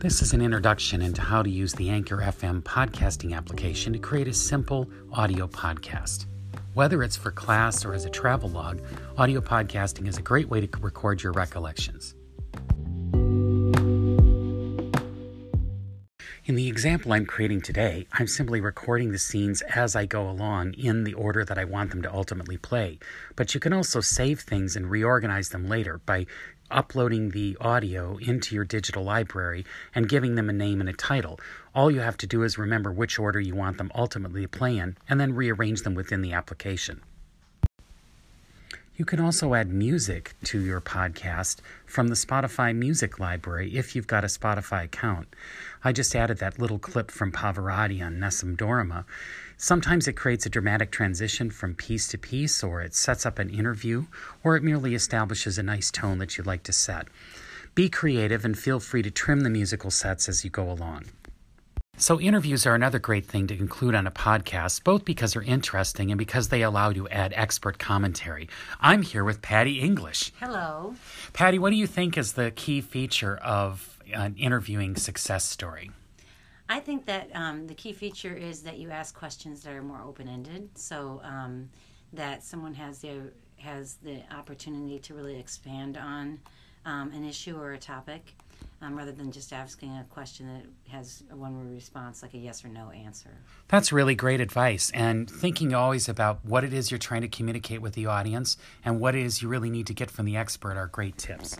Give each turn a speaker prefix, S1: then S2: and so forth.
S1: This is an introduction into how to use the Anchor FM podcasting application to create a simple audio podcast. Whether it's for class or as a travel log, audio podcasting is a great way to record your recollections. In the example I'm creating today, I'm simply recording the scenes as I go along in the order that I want them to ultimately play. But you can also save things and reorganize them later by uploading the audio into your digital library and giving them a name and a title. All you have to do is remember which order you want them ultimately to play in and then rearrange them within the application. You can also add music to your podcast from the Spotify music library if you've got a Spotify account. I just added that little clip from Pavarotti on Nessun Dorma. Sometimes it creates a dramatic transition from piece to piece, or it sets up an interview, or it merely establishes a nice tone that you'd like to set. Be creative and feel free to trim the musical sets as you go along. So, interviews are another great thing to include on a podcast, both because they're interesting and because they allow you to add expert commentary. I'm here with Patty English.
S2: Hello.
S1: Patty, what do you think is the key feature of an interviewing success story?
S2: I think that um, the key feature is that you ask questions that are more open ended, so um, that someone has the has the opportunity to really expand on um, an issue or a topic um, rather than just asking a question that has a one word response, like a yes or no answer.
S1: That's really great advice. And thinking always about what it is you're trying to communicate with the audience and what it is you really need to get from the expert are great tips.